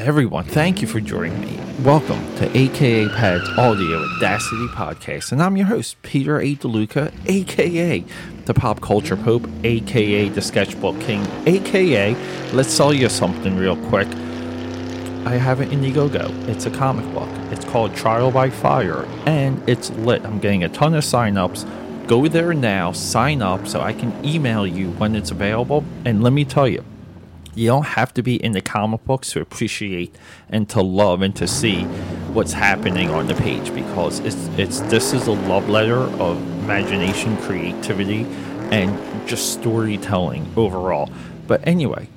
Everyone, thank you for joining me. Welcome to AKA Pad's Audio Audacity Podcast, and I'm your host, Peter A. DeLuca, AKA the Pop Culture Pope, AKA the Sketchbook King, AKA Let's Sell You Something Real Quick. I have an Indiegogo. It's a comic book. It's called Trial by Fire, and it's lit. I'm getting a ton of signups. Go there now, sign up so I can email you when it's available. And let me tell you, you don't have to be in the comic books to appreciate and to love and to see what's happening on the page because it's it's this is a love letter of imagination, creativity, and just storytelling overall. But anyway,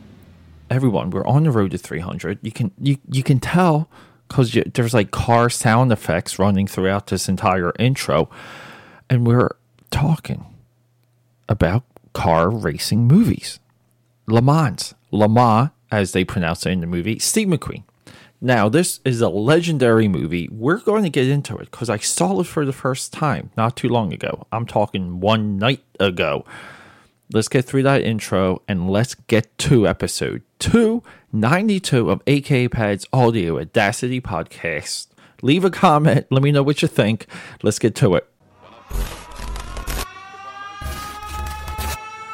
everyone, we're on the road to 300. You can you you can tell because there's like car sound effects running throughout this entire intro, and we're talking about car racing movies. Le Mans, Le Mans, as they pronounce it in the movie, Steve McQueen. Now, this is a legendary movie. We're going to get into it because I saw it for the first time not too long ago. I'm talking one night ago. Let's get through that intro and let's get to episode 292 of AK Pad's Audio Audacity Podcast. Leave a comment. Let me know what you think. Let's get to it.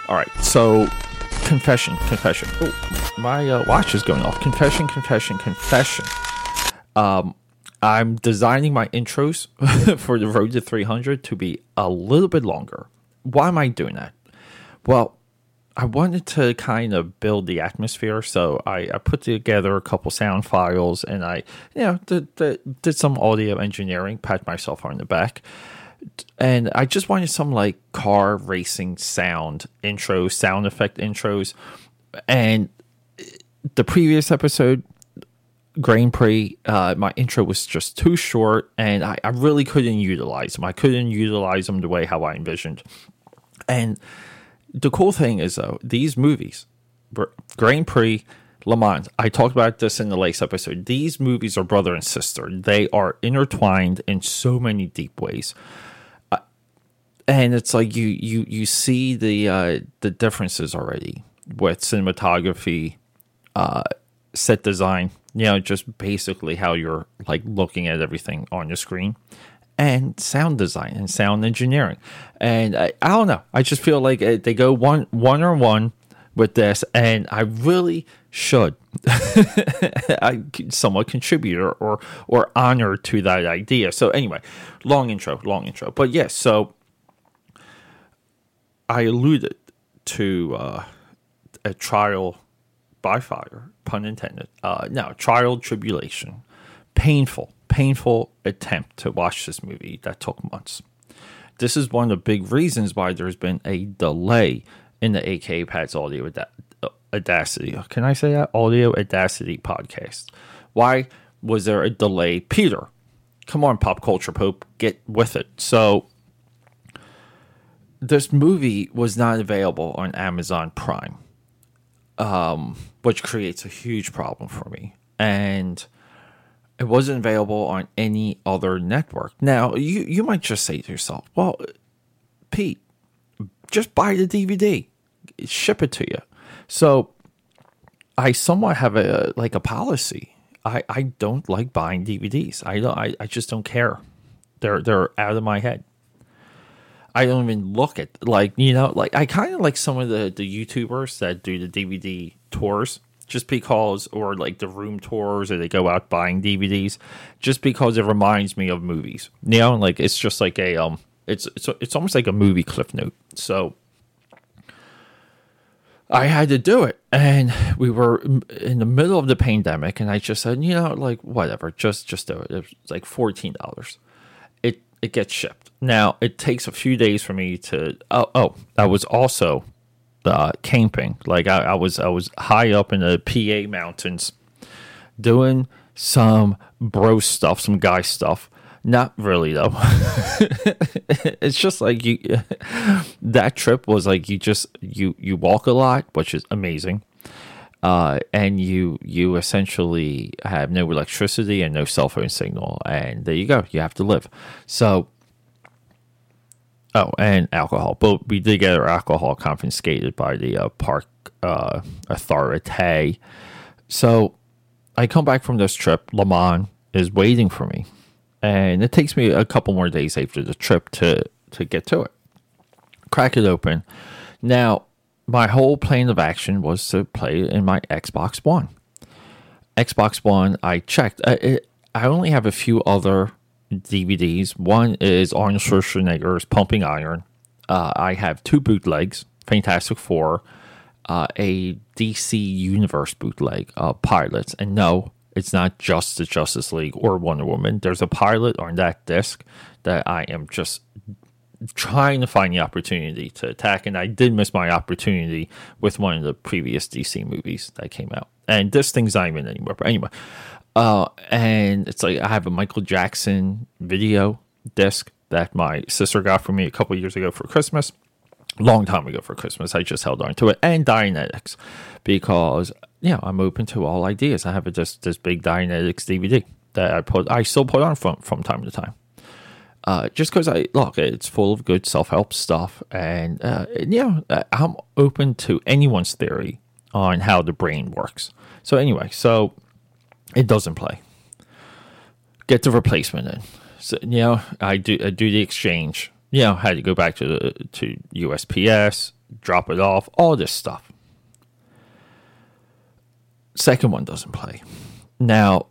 All right, so confession, confession. Oh, my uh, watch is going off. Confession, confession, confession. Um, I'm designing my intros for the Road to 300 to be a little bit longer. Why am I doing that? Well, I wanted to kind of build the atmosphere, so I, I put together a couple sound files and I, you know, did, did, did some audio engineering, pat myself on the back and I just wanted some like car racing sound intros, sound effect intros. And the previous episode, Grand Prix, uh, my intro was just too short, and I, I really couldn't utilize them. I couldn't utilize them the way how I envisioned. And the cool thing is though, these movies, Grand Prix, Le Mans. I talked about this in the last episode. These movies are brother and sister. They are intertwined in so many deep ways and it's like you you you see the uh, the differences already with cinematography, uh, set design. You know, just basically how you're like looking at everything on your screen, and sound design and sound engineering. And I, I don't know. I just feel like uh, they go one one on one with this, and I really should I somewhat contribute or, or or honor to that idea. So anyway, long intro, long intro. But yes, so I alluded to uh, a trial by fire, pun intended. Uh, now, trial tribulation, painful, painful attempt to watch this movie that took months. This is one of the big reasons why there's been a delay in the AK Pads Audio Audacity. Can I say that? Audio Audacity podcast. Why was there a delay? Peter, come on, Pop Culture Pope, get with it. So, this movie was not available on Amazon Prime, um, which creates a huge problem for me. And it wasn't available on any other network. Now, you, you might just say to yourself, well, Pete, just buy the DVD, ship it to you. So I somewhat have a like a policy. I, I don't like buying DVDs. I don't I, I just don't care. They're they're out of my head. I don't even look at like you know like I kind of like some of the the YouTubers that do the DVD tours just because or like the room tours or they go out buying DVDs just because it reminds me of movies. You know, like it's just like a um it's it's it's almost like a movie cliff note. So I had to do it and we were in the middle of the pandemic and I just said, you know, like whatever, just just do it. It was like $14 it gets shipped. Now it takes a few days for me to. Oh, oh I was also uh, camping. Like I, I was, I was high up in the PA mountains, doing some bro stuff, some guy stuff. Not really though. it's just like you. that trip was like you just you you walk a lot, which is amazing uh, and you you essentially have no electricity and no cell phone signal, and there you go. You have to live. So, oh, and alcohol. But we did get our alcohol confiscated by the uh, park uh, authority. So, I come back from this trip. Le is waiting for me, and it takes me a couple more days after the trip to to get to it. Crack it open. Now, my whole plan of action was to play in my Xbox One. Xbox One, I checked. Uh, it, I only have a few other DVDs. One is Arnold Schwarzenegger's Pumping Iron. Uh, I have two bootlegs, Fantastic Four, uh, a DC Universe bootleg, uh, Pilots. And no, it's not just the Justice League or Wonder Woman. There's a pilot on that disc that I am just trying to find the opportunity to attack. And I did miss my opportunity with one of the previous DC movies that came out. And this thing's not even anymore. But anyway, uh, and it's like I have a Michael Jackson video disc that my sister got for me a couple years ago for Christmas. Long time ago for Christmas. I just held on to it. And Dianetics because, you know, I'm open to all ideas. I have a, just this big Dianetics DVD that I put, I still put on from, from time to time. Uh, just because I look, it's full of good self help stuff, and uh, know, uh, I'm open to anyone's theory on how the brain works. So anyway, so it doesn't play. Get the replacement in. So, you know, I do I do the exchange. You know, had to go back to the to USPS, drop it off, all this stuff. Second one doesn't play. Now,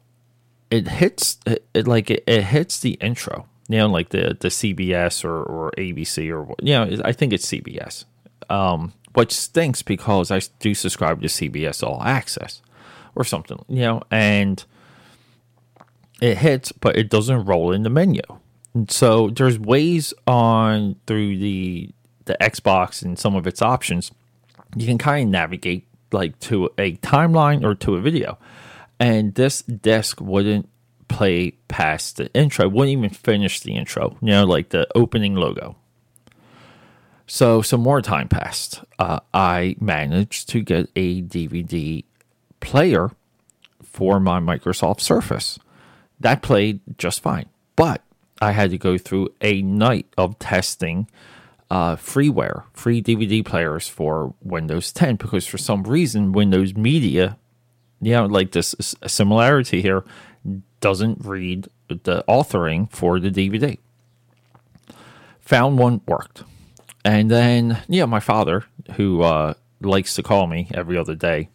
it hits it, it like it, it, hits the intro. You know, like the the CBS or, or ABC or you know, I think it's CBS. Um, which stinks because I do subscribe to CBS All Access or something, you know, and it hits, but it doesn't roll in the menu. And so there's ways on through the the Xbox and some of its options, you can kind of navigate like to a timeline or to a video. And this disc wouldn't play past the intro, wouldn't even finish the intro, you know, like the opening logo. So some more time passed. Uh, I managed to get a DVD player for my Microsoft Surface. That played just fine. But I had to go through a night of testing uh, freeware, free DVD players for Windows 10 because for some reason Windows Media, you know, like this similarity here, doesn't read the authoring for the DVD. Found one worked. And then, yeah, my father, who uh, likes to call me every other day,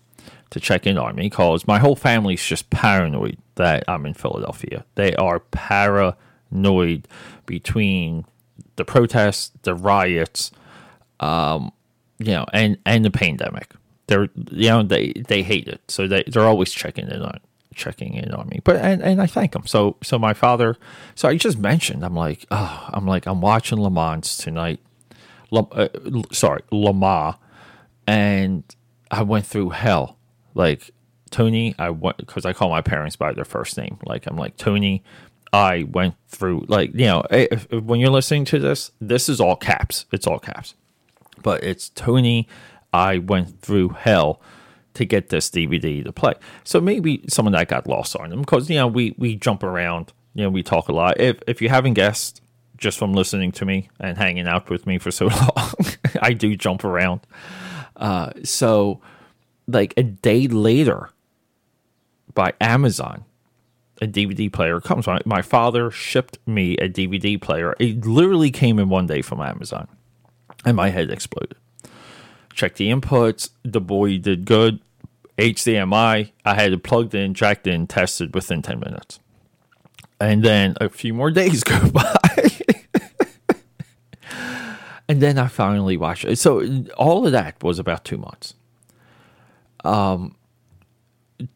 to check in on me because my whole family's just paranoid that I'm in Philadelphia. They are paranoid between the protests, the riots, um, you know, and and the pandemic. They're you know they they hate it, so they they're always checking in on checking in on me. But and, and I thank them. So so my father. So I just mentioned. I'm like oh I'm like I'm watching Le Mans tonight. Le, uh, sorry, Lamar, and I went through hell like Tony, I went because I call my parents by their first name. Like I'm like Tony. I went through like you know if, if, when you're listening to this, this is all caps. It's all caps, but it's Tony. I went through hell to get this DVD to play. So maybe some of that got lost on them because you know we we jump around. You know we talk a lot. If if you haven't guessed just from listening to me and hanging out with me for so long, I do jump around. Uh, so like a day later by Amazon, a DVD player comes. My, my father shipped me a DVD player. It literally came in one day from Amazon, and my head exploded. Checked the inputs. The boy did good. HDMI. I had it plugged in, jacked in, tested within 10 minutes. And then a few more days go by. and then I finally watched it. So all of that was about two months um,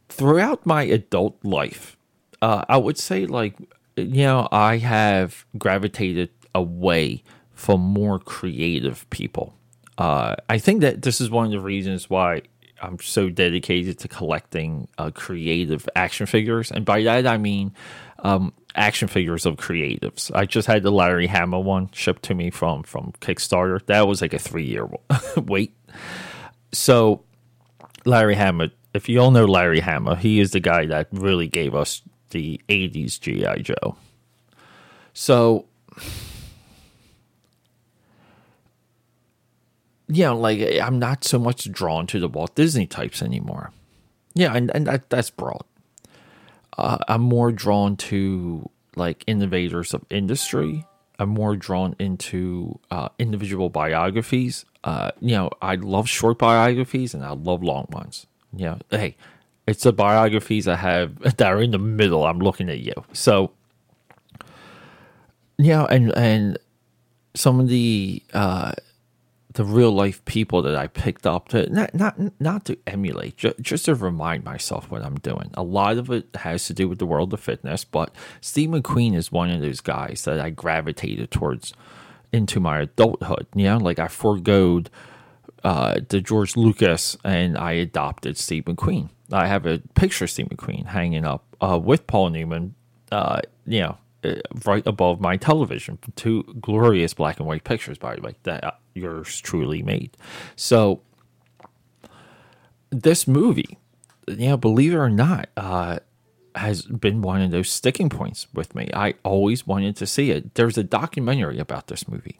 throughout my adult life, uh, I would say like you know I have gravitated away from more creative people. Uh, I think that this is one of the reasons why I'm so dedicated to collecting uh, creative action figures, and by that I mean um, action figures of creatives. I just had the Larry Hama one shipped to me from from Kickstarter. That was like a three year wait. So Larry Hama, if you all know Larry Hama, he is the guy that really gave us the 80s G.I. Joe. So, yeah, like I'm not so much drawn to the Walt Disney types anymore. Yeah, and, and that, that's broad. uh, I'm more drawn to like innovators of industry. I'm more drawn into uh, individual biographies. Uh, you know, I love short biographies and I love long ones. You know, hey, it's the biographies I have that are in the middle. I'm looking at you. So, yeah, and and some of the uh, the real life people that I picked up to not not not to emulate, just, just to remind myself what I'm doing. A lot of it has to do with the world of fitness, but Steve McQueen is one of those guys that I gravitated towards into my adulthood. You know, like I foregoed uh, the George Lucas and I adopted Steve McQueen. I have a picture of Steve McQueen hanging up uh, with Paul Newman. Uh, you know, right above my television. Two glorious black and white pictures, by the way, that uh, yours truly made. So, this movie, you know, believe it or not, uh, has been one of those sticking points with me. I always wanted to see it. There's a documentary about this movie.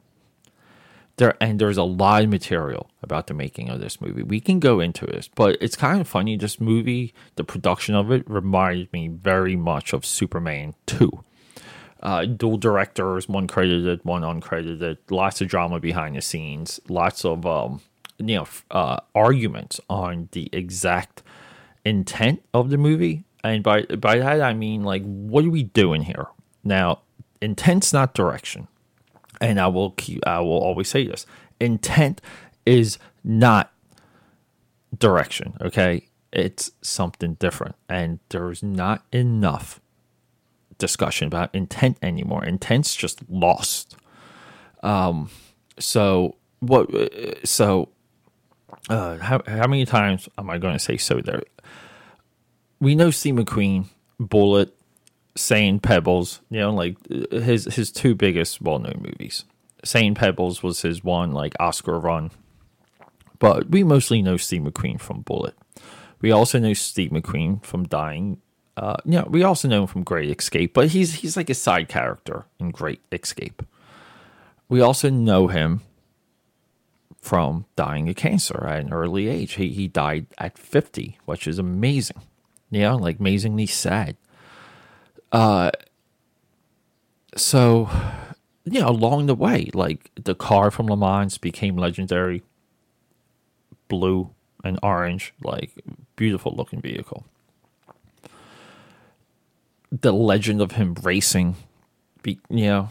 There and there's a lot of material about the making of this movie. We can go into this, but it's kind of funny. This movie, the production of it, reminded me very much of Superman 2 uh, dual directors, one credited, one uncredited. Lots of drama behind the scenes. Lots of um, you know uh, arguments on the exact intent of the movie. And by by that I mean like, what are we doing here? Now, intent's not direction, and I will keep. I will always say this: intent is not direction. Okay, it's something different, and there's not enough discussion about intent anymore. Intent's just lost. Um, so what? So uh, how how many times am I going to say so? There, we know Steve McQueen, Bullitt, Sand Pebbles. You know, like his his two biggest well known movies. Sand Pebbles was his one like Oscar run, but we mostly know Steve McQueen from Bullitt. We also know Steve McQueen from Dying uh, we also know him from Great Escape, but he's he's like a side character in Great Escape. We also know him from dying of cancer at an early age. He he died at fifty, which is amazing. You know, like amazingly sad. Uh, so you know, along the way, like the car from Le Mans became legendary. Blue and orange, like beautiful looking vehicle the legend of him racing, be, you know,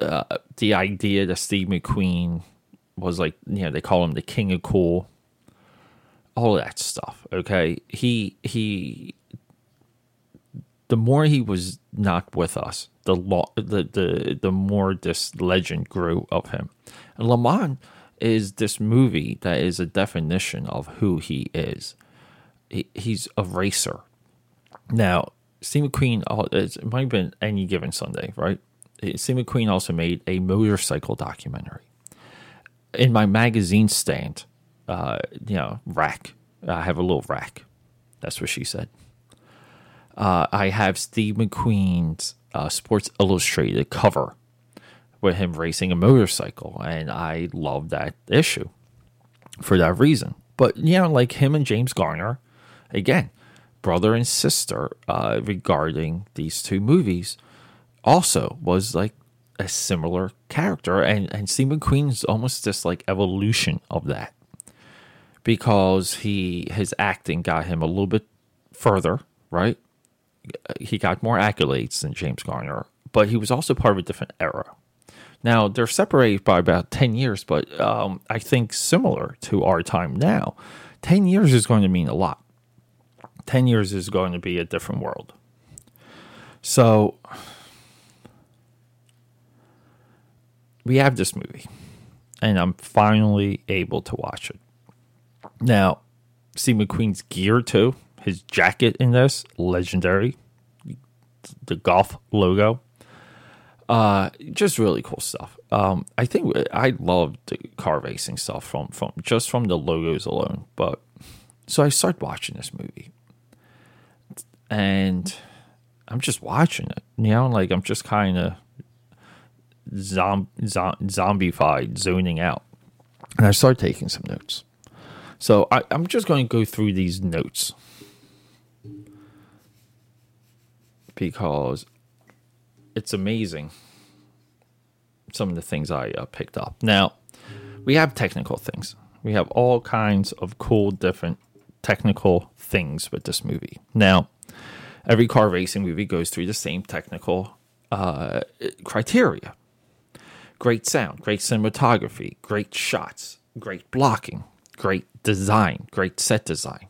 uh, the idea that Steve McQueen was like, you know, they call him the king of cool, all that stuff. Okay, he he. The more he was not with us, the lo- the the the more this legend grew of him. And Le Mans is this movie that is a definition of who he is. He, he's a racer. Now, Steve McQueen, it might have been any given Sunday, right? Steve McQueen also made a motorcycle documentary. In my magazine stand, uh, you know, rack, I have a little rack. That's what she said. Uh, I have Steve McQueen's uh, Sports Illustrated cover with him racing a motorcycle, and I love that issue for that reason. But you know, like him and James Garner, again, brother and sister uh, regarding these two movies also was like a similar character. And and Steve McQueen's almost this like evolution of that. Because he his acting got him a little bit further right? He got more accolades than James Garner but he was also part of a different era. Now they're separated by about 10 years but um, I think similar to our time now 10 years is going to mean a lot 10 years is going to be a different world. So we have this movie, and I'm finally able to watch it. Now, Steve McQueen's gear, too, his jacket in this, legendary. The Gulf logo. Uh, just really cool stuff. Um, I think I love the car racing stuff from, from just from the logos alone. But so I start watching this movie, and I'm just watching it. You know, like I'm just kind of zom- zom- zombified, zoning out. And I start taking some notes. So I, I'm just going to go through these notes. because it's amazing some of the things I uh, picked up. Now, we have technical things. We have all kinds of cool, different technical things with this movie. Now, every car racing movie goes through the same technical uh, criteria great sound, great cinematography, great shots, great blocking, great design, great set design.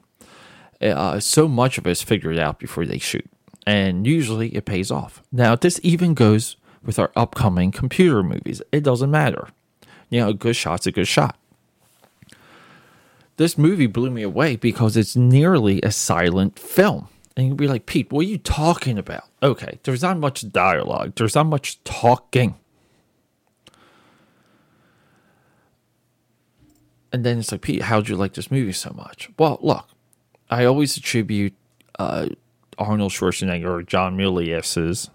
Uh, so much of it is figured out before they shoot, and usually it pays off. Now, this even goes with our upcoming computer movies. It doesn't matter. You know, a good shot's a good shot. This movie blew me away because it's nearly a silent film. And you'd be like, Pete, what are you talking about? Okay, there's not much dialogue, there's not much talking. And then it's like, Pete, how'd you like this movie so much? Well, look, I always attribute uh, Arnold Schwarzenegger or John Milius's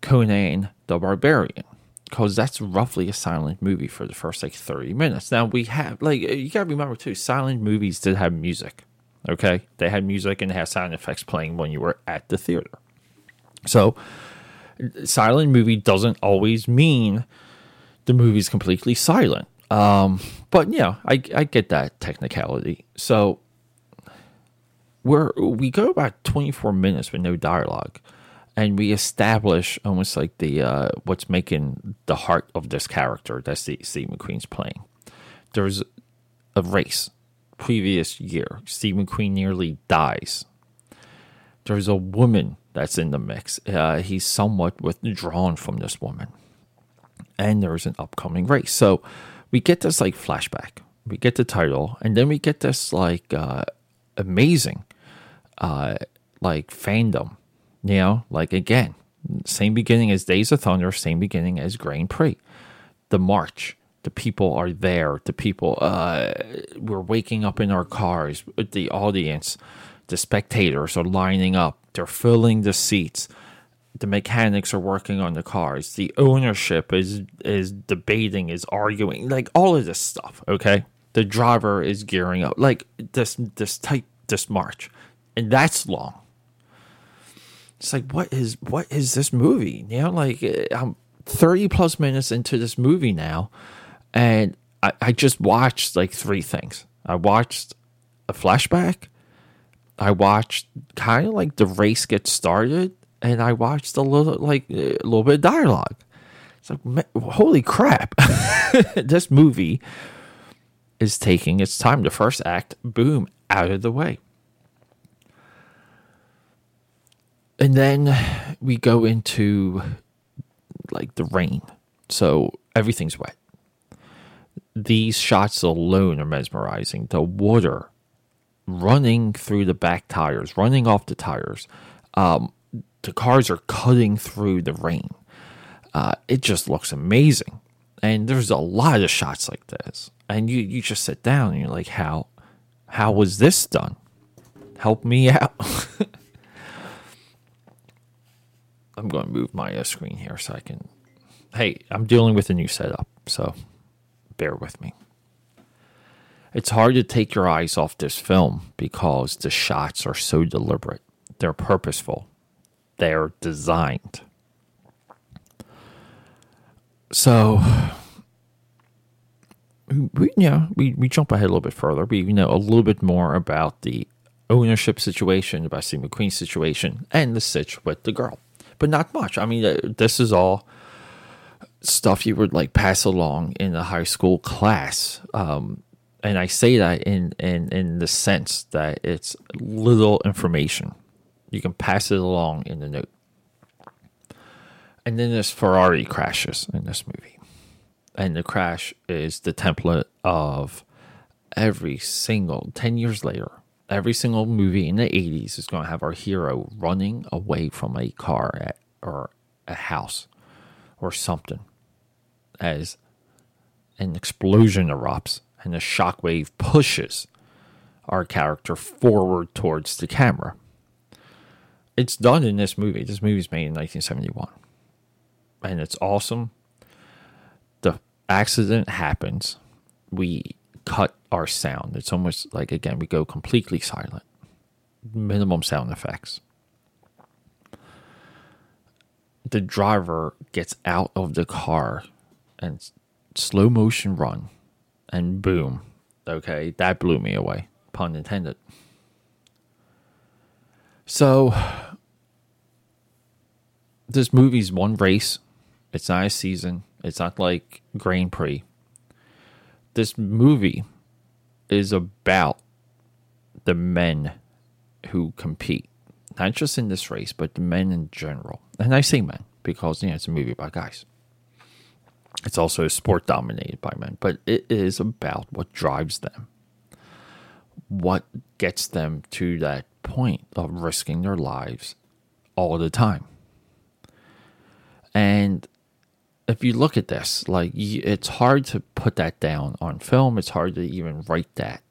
Conan the Barbarian because that's roughly a silent movie for the first like 30 minutes. Now we have like you gotta remember too, silent movies did have music. Okay, they had music and they had sound effects playing when you were at the theater. So, silent movie doesn't always mean the movie's completely silent. Um, but yeah, I I get that technicality. So we're we go about 24 minutes with no dialogue and we establish almost like the uh, what's making the heart of this character that Steve McQueen's playing. There's a race previous year. Steve McQueen nearly dies. There's a woman that's in the mix. Uh, he's somewhat withdrawn from this woman, and there's an upcoming race. So we get this like flashback. We get the title, and then we get this like uh, amazing, uh, like fandom you know, like again, same beginning as Days of Thunder, same beginning as Grand Prix. The march, the people are there. The people, uh, we're waking up in our cars. The audience, the spectators are lining up. They're filling the seats. The mechanics are working on the cars. The ownership is is debating, is arguing, like all of this stuff. Okay, the driver is gearing up, like this this type this march, and that's long it's like what is what is this movie? You know, like I'm 30 plus minutes into this movie now, and I, I just watched like three things. I watched a flashback. I watched kind of like the race get started, and I watched a little like a little bit of dialogue. It's like holy crap, this movie is taking its time. The first act, boom, out of the way. and then we go into like the rain. So everything's wet. These shots alone are mesmerizing. The water running through the back tires, running off the tires. Um, the cars are cutting through the rain. Uh, it just looks amazing. And there's a lot of shots like this. And you, you just sit down and you're like, how how was this done? Help me out. I'm going to move my uh, screen here so I can. Hey, I'm dealing with a new setup, so bear with me. It's hard to take your eyes off this film because the shots are so deliberate. They're purposeful. They're designed. So, we, yeah, we, we jump ahead a little bit further. We know a little bit more about the ownership situation, about Steve McQueen's situation, and the sitch with the girl but not much. I mean, uh, this is all stuff you would like pass along in a high school class. Um, and I say that in, in, in the sense that it's little information. You can pass it along in the note. And then this Ferrari crashes in this movie. And the crash is the template of every single 10 years later every single movie in the 80s is going to have our hero running away from a car at, or a house or something as an explosion erupts and a shockwave pushes our character forward towards the camera. It's done in this movie. This movie's made in 1971. And it's awesome. The accident happens. We cut our sound. It's almost like, again, we go completely silent, minimum sound effects. the driver gets out of the car and slow motion run and boom. Okay, that blew me away. Pun intended. So this movie's one race. It's not a season. It's not like Grand Prix. This movie is about the men who compete, not just in this race, but the men in general. And I say men because you know it's a movie about guys. It's also a sport dominated by men, but it is about what drives them, what gets them to that point of risking their lives all the time. And if you look at this, like it's hard to put that down on film. It's hard to even write that.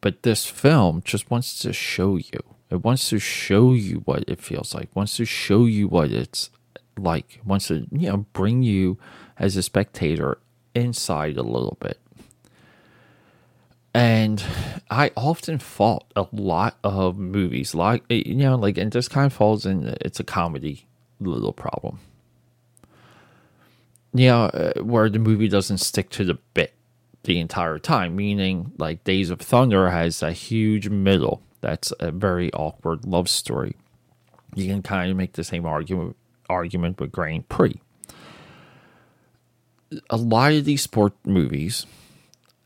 But this film just wants to show you. It wants to show you what it feels like. Wants to show you what it's like. Wants to you know bring you as a spectator inside a little bit. And I often fault a lot of movies, like you know, like and this kind of falls in. It's a comedy little problem. You know, uh, where the movie doesn't stick to the bit the entire time, meaning like Days of Thunder has a huge middle that's a very awkward love story. You can kind of make the same argument argument with Grand Prix. A lot of these sport movies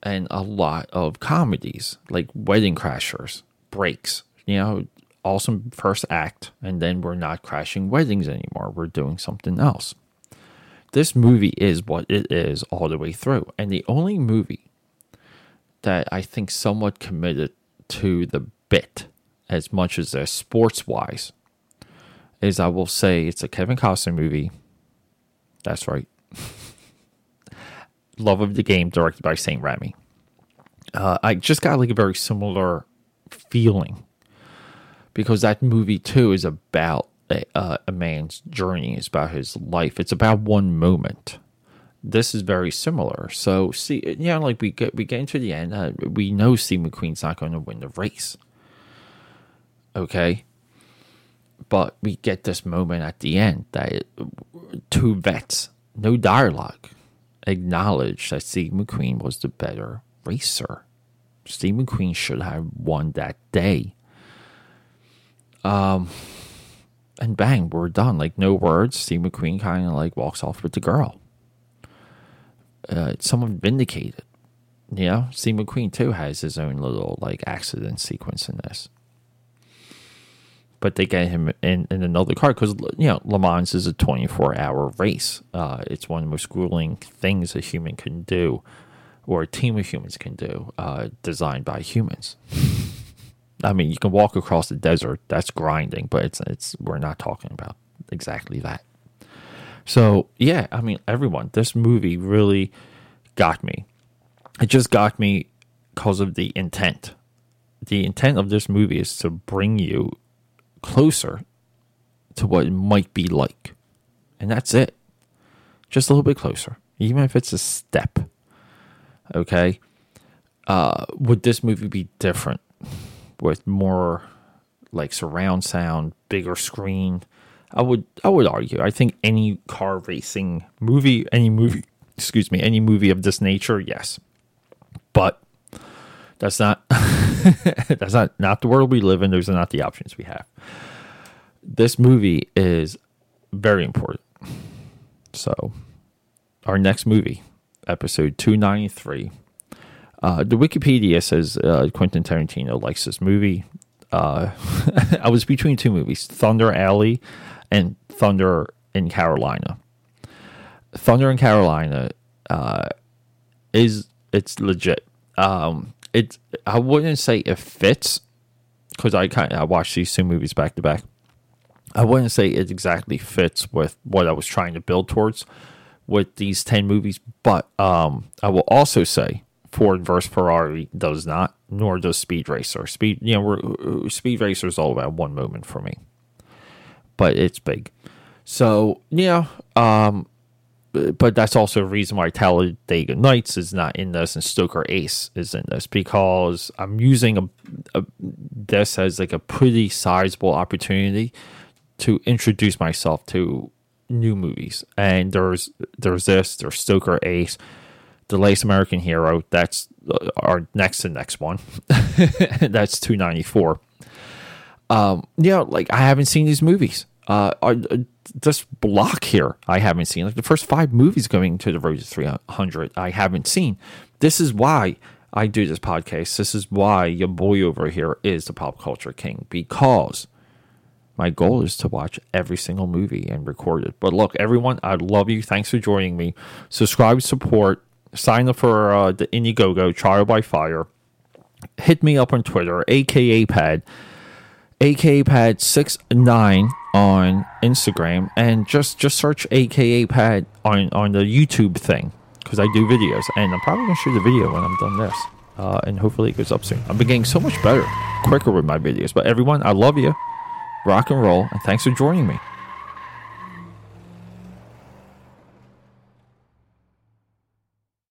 and a lot of comedies like Wedding Crashers, Breaks, you know, awesome first act, and then we're not crashing weddings anymore. We're doing something else. This movie is what it is all the way through. And the only movie that I think somewhat committed to the bit as much as they're sports wise is I will say it's a Kevin Costner movie. That's right. Love of the Game, directed by Sam Raimi. Uh, I just got like a very similar feeling because that movie too is about a, uh, a man's journey. It's about his life. It's about one moment. This is very similar. So see, know, like we get we get into the end, uh, we know Steve McQueen's not going to win the race. Okay, but we get this moment at the end that two vets, no dialogue, acknowledge that Steve McQueen was the better racer. Steve McQueen should have won that day. Um, and bang, we're done. Like no words. Steve McQueen kind of like walks off with the girl. Uh, someone vindicated. You know, Steve McQueen too has his own little like accident sequence in this. But they get him in, in another car because you know Le Mans is a twenty four hour race. Uh, it's one of the most grueling things a human can do, or a team of humans can do, uh, designed by humans. I mean, you can walk across the desert. That's grinding, but it's it's we're not talking about exactly that. So yeah, I mean, everyone, this movie really got me. It just got me because of the intent. The intent of this movie is to bring you closer to what it might be like, and that's it. Just a little bit closer, even if it's a step. Okay. Uh, would this movie be different? with more like surround sound, bigger screen. I would I would argue. I think any car racing movie, any movie, excuse me, any movie of this nature, yes. But that's not that's not not the world we live in. Those are not the options we have. This movie is very important. So, our next movie, episode 293, uh, the Wikipedia says uh, Quentin Tarantino likes this movie. Uh, I was between two movies, Thunder Alley and Thunder in Carolina. Thunder in Carolina uh, is it's legit. Um, it I wouldn't say it fits because I kind I watched these two movies back to back. I wouldn't say it exactly fits with what I was trying to build towards with these ten movies, but um, I will also say Ford versus Ferrari does not, nor does Speed Racer. Speed, you know, we're, Speed Racer is all about one moment for me, but it's big. So yeah, um, but that's also a reason why Talladega Nights is not in this and Stroker Ace is in this because I'm using a, a this as like a pretty sizable opportunity to introduce myself to new movies. And there's there's this, there's Stroker Ace, The Last American Hero. That's uh, our next to next one. that's 294. Um, you know, like I haven't seen these movies. Uh, uh, this block here, I haven't seen. Like the first five movies going to the road to 300, I haven't seen. This is why I do this podcast. This is why your boy over here is the pop culture king because my goal is to watch every single movie and record it. But look, everyone, I love you. Thanks for joining me. Subscribe, support, sign up for uh, the Indiegogo Trial by Fire. Hit me up on Twitter, aka Pad, aka Pad six nine on Instagram, and just just search aka Pad on on the YouTube thing because I do videos, and I'm probably gonna shoot a video when I'm done this. Uh, and hopefully it goes up soon. I've been getting so much better, quicker with my videos. But everyone, I love you rock and roll, and thanks for joining me.